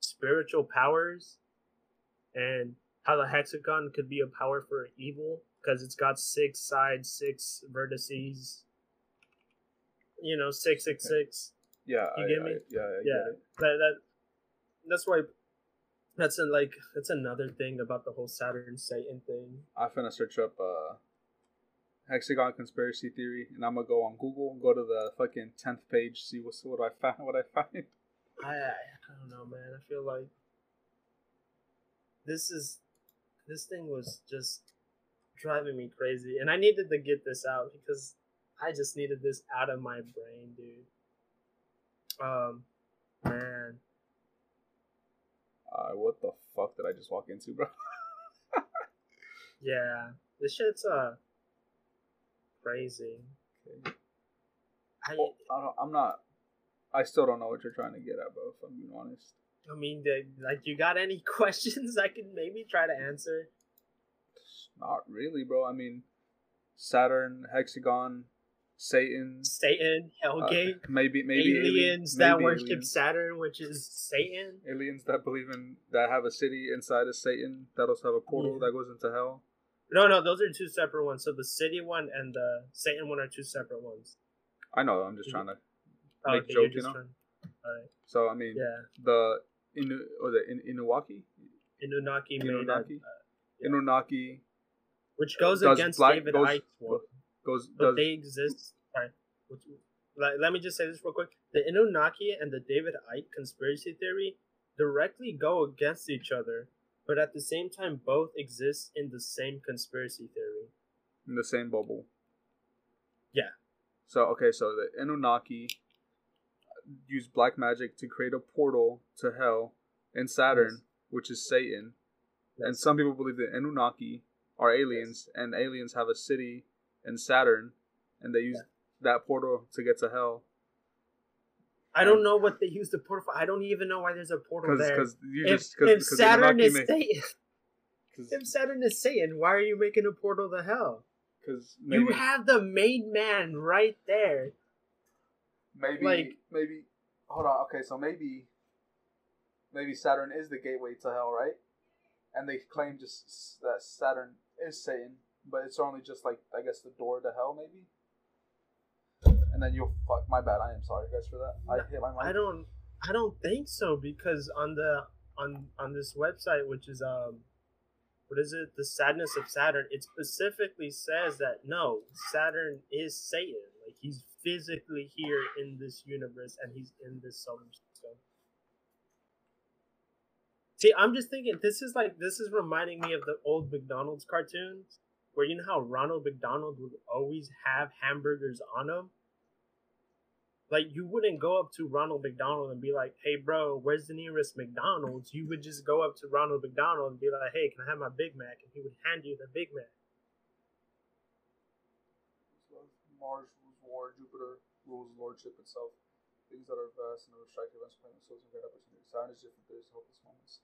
spiritual powers and how the hexagon could be a power for evil because it's got six sides, six vertices. You know, six six six. Yeah, You I, get me? I, yeah, I Yeah. get it. That that that's why that's a, like that's another thing about the whole Saturn Satan thing. I'm finna search up uh, hexagon conspiracy theory, and I'm gonna go on Google and go to the fucking tenth page, see what's what I find. What I find. *laughs* I I don't know, man. I feel like this is this thing was just driving me crazy, and I needed to get this out because I just needed this out of my brain, dude. Um, man, Uh, what the fuck did I just walk into, bro? *laughs* yeah, this shit's uh crazy. I Well, I don't, I'm not. I still don't know what you're trying to get at, bro. If I'm being honest. I mean, the, like, you got any *laughs* questions I can maybe try to answer? Not really, bro. I mean, Saturn, hexagon, Satan, Satan, uh, Hellgate. maybe maybe aliens that maybe worship aliens. Saturn, which is Satan. aliens that believe in that have a city inside of Satan that also have a portal Yeah. that goes into hell. No, no, those are two separate ones. So the city one and the Satan one are two separate ones. I know. I'm just trying to Oh, make okay, joke, you know. trying-. So I mean, Yeah. the Inu or the In, Inuwaki, Inunaki made a, Inunnaki, yeah. Inunnaki which goes against black- David goes- Icke's one. Goes But does they exist. Sorry. Let, let me just say this real quick. The Anunnaki and the David Icke conspiracy theory directly go against each other, but at the same time both exist in the same conspiracy theory. in the same bubble. Yeah. So okay, so the Anunnaki use black magic to create a portal to hell in Saturn, Yes. which is Satan. And some people believe that Anunnaki are aliens, and aliens have a city in Saturn, and they use Yeah. that portal to get to hell. I don't know what they use the portal for. I don't even know why there's a portal Because there. because you If, just cause, if 'cause Saturn is Satan, *laughs* 'cause- if Saturn is Satan, why are you making a portal to hell? Because You have the main man right there. maybe like- maybe hold on okay so maybe maybe saturn is the gateway to hell right and they claim just that saturn is satan but it's only just like i guess the door to hell maybe? And then you'll fuck my bad i am sorry guys for that. I hit my I don't I don't think so because on the on on this website which is um what is it? The sadness of Saturn it specifically says that no Saturn is Satan. Like he's physically here in this universe and he's in this solar system. See, I'm just thinking this is like this is reminding me of the old McDonald's cartoons where you know how Ronald McDonald would always have hamburgers on him like you wouldn't go up to Ronald McDonald and be like, "Hey, bro, where's the nearest McDonald's?" You would just go up to Ronald McDonald and be like, "Hey, can I have my Big Mac?" And he would hand you the Big Mac. mars rules war jupiter rules lordship itself things that are vast and strike events claim themselves in great opportunity saturn is different there's hopeless moments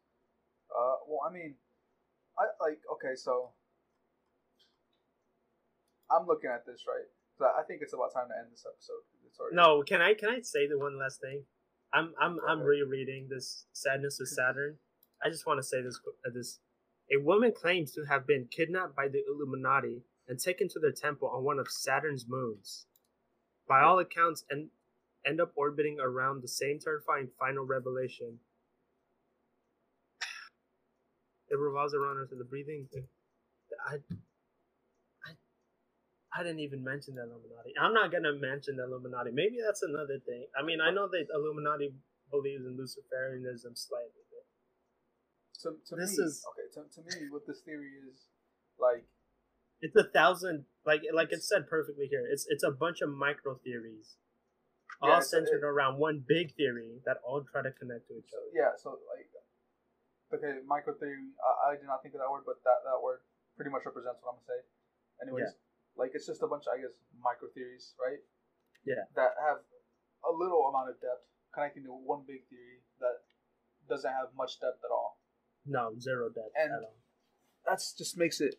uh well i mean i like okay so i'm looking at this right so i think it's about time to end this episode. No, can I can I say the one last thing? I'm I'm I'm rereading this Sadness of Saturn. I just want to say this uh, this a woman claims to have been kidnapped by the Illuminati and taken to their temple on one of Saturn's moons. By all accounts, and end up orbiting around the same terrifying final revelation. It revolves around her the breathing. I, I didn't even mention the Illuminati. I'm not gonna mention the Illuminati. Maybe that's another thing. I mean, I know that Illuminati believes in Luciferianism slightly. But to, to This me, is- okay. To, to me, what this theory is like, it's a thousand, like like it said perfectly here. It's it's a bunch of micro theories, Yeah, all centered it- around one big theory that all try to connect to each other. yeah. So like, okay, micro theory. I, I did not think of that word, but that that word pretty much represents what I'm gonna say. Anyways, like it's just a bunch of I guess micro theories, right? Yeah. That have a little amount of depth connecting to one big theory that doesn't have much depth at all. No, zero depth And- at all. That's just makes it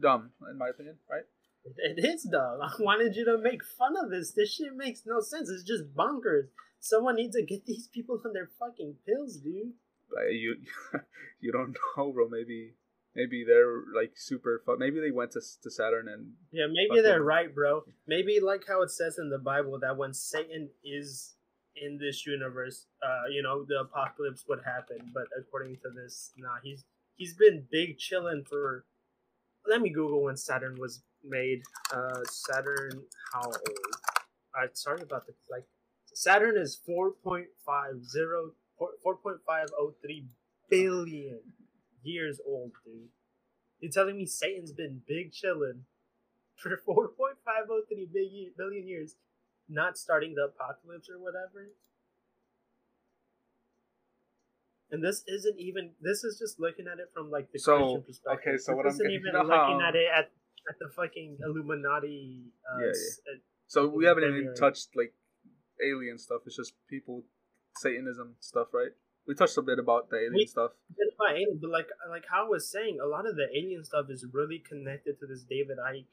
dumb, in my opinion, right? It is dumb. *laughs* I wanted you to make fun of this. This shit makes no sense. It's just bonkers. Someone needs to get these people on their fucking pills, dude. Like you, *laughs* you don't know, bro. Maybe, maybe they're like super. Fu- maybe they went to to Saturn and Yeah, maybe they're right, bro. Maybe like how it says in the Bible that when Satan is in this universe, uh, you know, the apocalypse would happen. But according to this, nah, he's he's been big chilling for. Let me Google when Saturn was made. Uh, Saturn, how old? Uh, sorry about the like. Saturn is 4.50 4.503 billion years old, dude. You're telling me Satan's been big chilling for *laughs* 4.503 big billion years, not starting the apocalypse or whatever? And this isn't even. This is just looking at it from like the So, Christian perspective. okay, so this what I'm isn't getting- even *laughs* looking at it at, at the fucking Illuminati. Uh, Yeah, yeah. uh, So we haven't even touched like alien stuff. It's just people, Satanism stuff, right? We touched a bit about the alien We- stuff. Fine, but like like how I was saying, a lot of the alien stuff is really connected to this David Icke,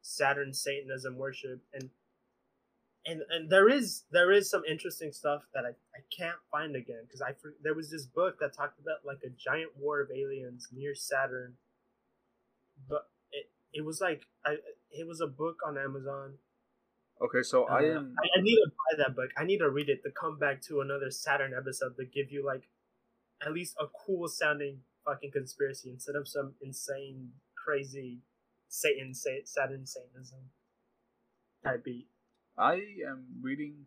Saturn Satanism worship, and and and there is there is some interesting stuff that I, I can't find again because I there was this book that talked about like a giant war of aliens near Saturn, but it it was like I it was a book on Amazon. Okay, so I Uh, am. I, I need to buy that book. I need to read it to come back to another Saturn episode to give you like at least a cool sounding fucking conspiracy instead of some insane, crazy Satan Saturn Satanism type beat. I am reading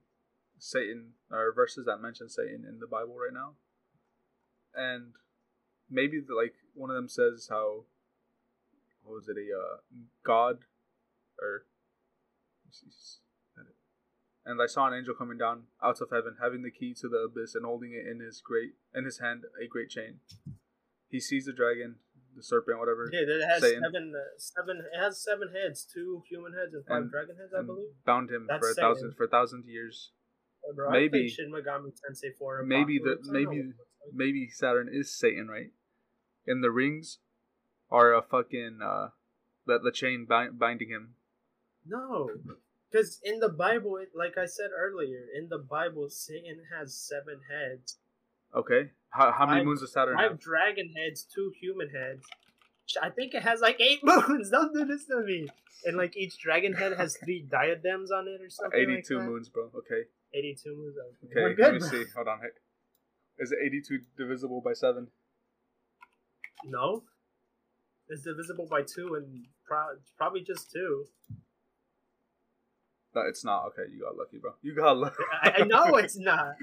Satan or verses that mention Satan in the Bible right now, and maybe the, like one of them says how what was it a uh, God or and I saw an angel coming down out of heaven, having the key to the abyss and holding it in his great in his hand a great chain. He sees the dragon, the serpent, whatever, Yeah, it has Satan. seven, uh, seven. It has seven heads, two human heads and five And- dragon heads, I believe. bound him That's for a Satan. thousand for a thousand years. Uh, bro, maybe- Shin Megami Tensei 4 maybe the- Apocalypse. I know maybe- what it looks like. maybe Saturn is Satan, right? And the rings are a fucking uh the the chain bind, binding him. No, because in the Bible, it, like I said earlier, in the Bible, Satan has seven heads, Okay, how how many Five- moons does Saturn five have? dragon heads, two human heads. I think it has like eight *laughs* moons. Don't do this to me. And like each dragon head has *laughs* three diadems on it or something. like Eighty-two that. moons, bro. Okay, Eighty-two moons. Oh, okay, okay. We're let me bro. see. Hold on. Is it eighty-two divisible by seven? No, it's divisible by two, and pro- probably just two. No, it's not. Okay, you got lucky, bro. You got lucky. *laughs* I, I know it's *laughs* not.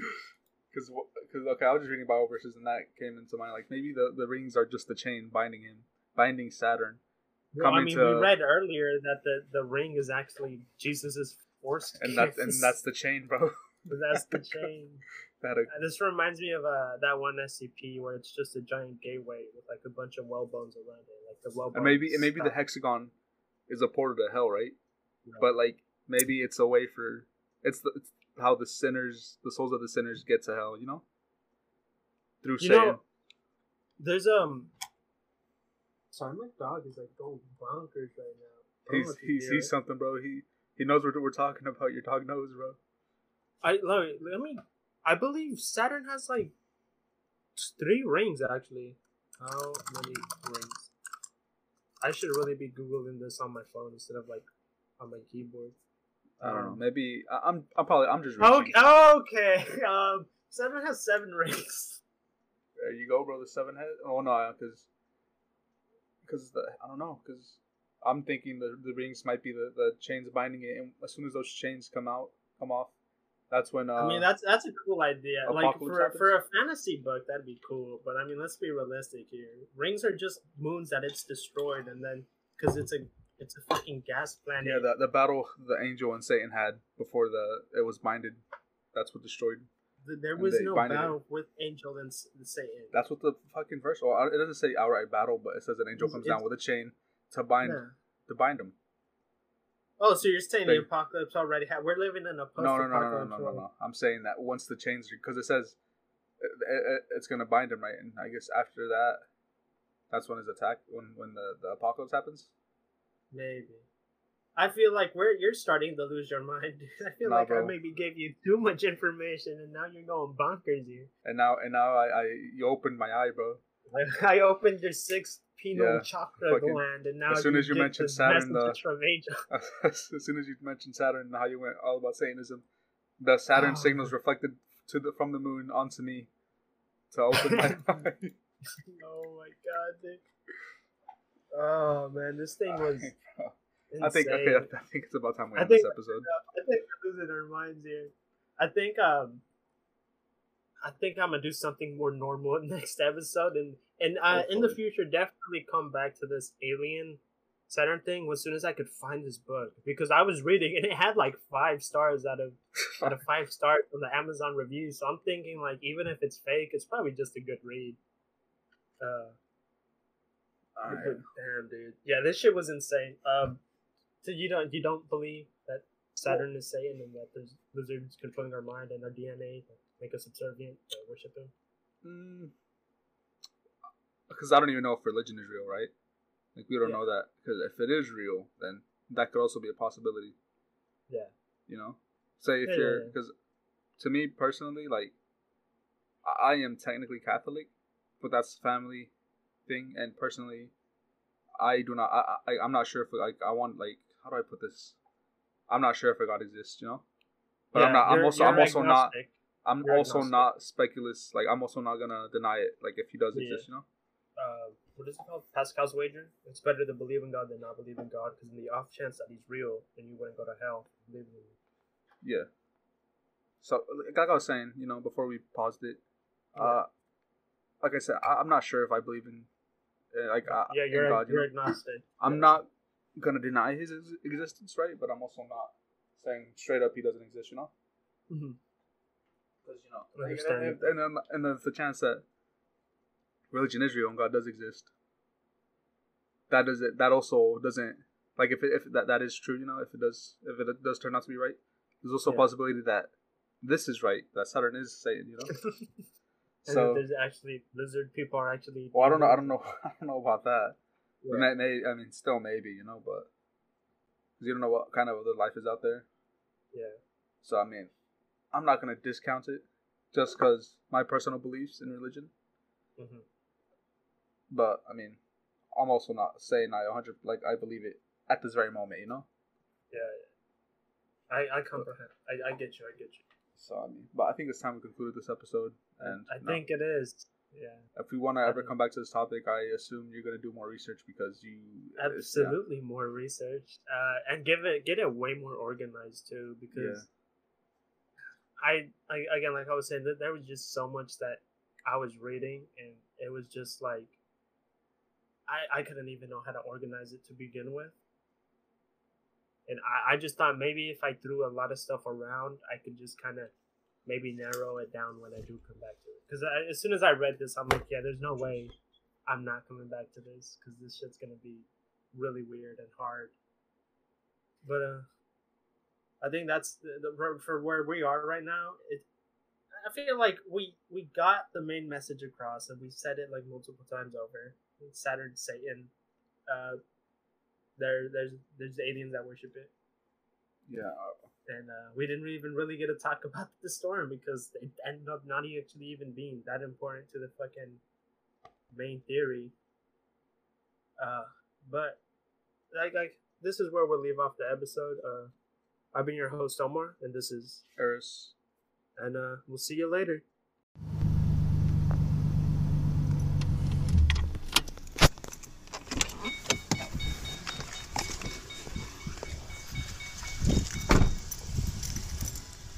Because, because okay, I was just reading Bible verses, and that came into mind. Like maybe the, the rings are just the chain binding him, binding Saturn. Well, I mean, to- we read earlier that the, the ring is actually Jesus's force, and that's and that's the chain, bro. *laughs* that's the chain. that a, Uh, This reminds me of uh, that one SCP where it's just a giant gateway with like a bunch of well bones around it, like the well. and maybe and maybe the hexagon is a portal to hell, right? Yeah. But like maybe it's a way for it's, the, it's how the sinners, the souls of the sinners, get to hell. You know, through You Satan. know, there's um. Sorry, my dog is like going bonkers right now. I He's he sees something, bro. He he knows what we're talking about. Your dog knows, bro. I let me, let me. I believe Saturn has like three rings actually. How many rings? I should really be googling this on my phone instead of like on my keyboard. I don't know. Um, Maybe I, I'm I'm probably I'm just Okay, reaching. okay. *laughs* Um, Saturn has seven rings. There you go, bro. The seven head. Oh no, because because the I don't know because I'm thinking the the rings might be the the chains binding it, and as soon as those chains come out come off, that's when uh, I mean, that's that's a cool idea. Like for happens? for a fantasy book, that'd be cool. But I mean, let's be realistic here. Rings are just moons that it's destroyed, and then because it's a it's a fucking gas planet. yeah the the battle the angel and Satan had before the it was binded. That's what destroyed. Th- There was no binded it. battle with Angel and S- Satan. That's what the fucking verse. Well, it doesn't say outright battle, but it says an angel It's- comes down with a chain to bind Yeah. to bind them. Oh, so you're saying They- the apocalypse already happened? We're living in a post No, no, no, no, no, no, no, no. I'm saying that once the chains, because it says it, it, it's gonna bind him, right? And I guess after that, that's when his attack, when when the the apocalypse happens. Maybe. I feel like we're you're starting to lose your mind. dude. *laughs* I feel Nah, like I bro. maybe gave you too much information, and now you're going bonkers here. And now, and now, I, I you opened my eye, bro. *laughs* I opened your sixth pineal Yeah, chakra fucking- gland, and now as soon as you mentioned Saturn, the- *laughs* as soon as you mentioned Saturn and how you went all about Satanism, the Saturn Oh. signals reflected to the from the moon onto me to open my eye. oh my god, dude. Oh man, this thing was. *laughs* I think okay, I think it's about time we end think- this episode. I think we're losing our minds here. I think um I think I'm gonna do something more normal *laughs* next episode and and uh, in the future definitely come back to this alien Saturn thing as soon as I could find this book because I was reading and it had like five stars out of *laughs* out of five stars from the Amazon reviews. So I'm thinking like even if it's fake, it's probably just a good read. Uh, Damn, dude. Yeah, this shit was insane. Um, so you don't you don't believe that Saturn is Satan and that there's lizards controlling our mind and our DNA that make us subservient to worship him? Mm. Because I don't even know if religion is real, right? Like we don't Yeah. know that. Because if it is real, then that could also be a possibility. Yeah. You know, say if Yeah, yeah, you're yeah. because to me personally, like I am technically Catholic, but that's family thing, and personally, I do not. I, I I'm not sure if like I want like how do I put this? I'm not sure if a God exists. You know, but I'm not. I'm also. I'm also not. I'm You're also agnostic. not speculous. Like I'm also not gonna deny it. Like if he does Yeah. exist, you know. uh, what is it called? Pascal's wager. It's better to believe in God than not believe in God, because in the off chance that He's real, then you wouldn't go to hell. Believe in Yeah. So like I was saying, you know, before we paused it, uh, like I said, I, I'm not sure if I believe in, like uh, yeah, you're God. You you're know? agnostic. I'm not gonna deny his ex- existence, right? But I'm also not saying straight up he doesn't exist. You know. Because you know, like, and, and, and, and there's the chance that religion is real and God does exist. That does it. That also doesn't like if it, if that that is true. You know, if it does if it does turn out to be right, there's also Yeah. a possibility that this is right. That Saturn is Satan. You know. *laughs* And so there's actually lizard people are actually. well, I don't know. I don't know. *laughs* I don't know about that. Yeah. may, may, I mean, still maybe. You know, but 'cause you don't know what kind of other life is out there. Yeah. So I mean, I'm not gonna discount it just because my personal beliefs in religion. hmm But I mean, I'm also not saying I 100 like I believe it at this very moment. You know. Yeah. yeah. I I comprehend. I, I get you. I get you. So I mean, but I think it's time we conclude this episode. And I know, think it is. Yeah. if we want to ever come back to this topic, I assume you're gonna do more research because you it's- yeah. Absolutely more research, uh, and give it get it way more organized too. Because I, I again, like I was saying, that there was just so much that I was reading, and it was just like I I couldn't even know how to organize it to begin with. And I, I just thought maybe if I threw a lot of stuff around, I could just kind of maybe narrow it down when I do come back to it. Because as soon as I read this, I'm like, yeah, there's no way I'm not coming back to this because this shit's gonna be really weird and hard. But uh, I think that's the, the for- where we are right now. It, I feel like we we got the main message across, and we said it like multiple times over. Saturn, Satan. Uh, there, there's there's aliens that worship it, yeah. and uh, we didn't even really get to talk *laughs* about the storm because it ended up not actually even being that important to the fucking main theory. Uh, but like, like this is where we'll leave off the episode. Uh, I've been your host Omar, and this is, Eris. and uh, we'll see you later.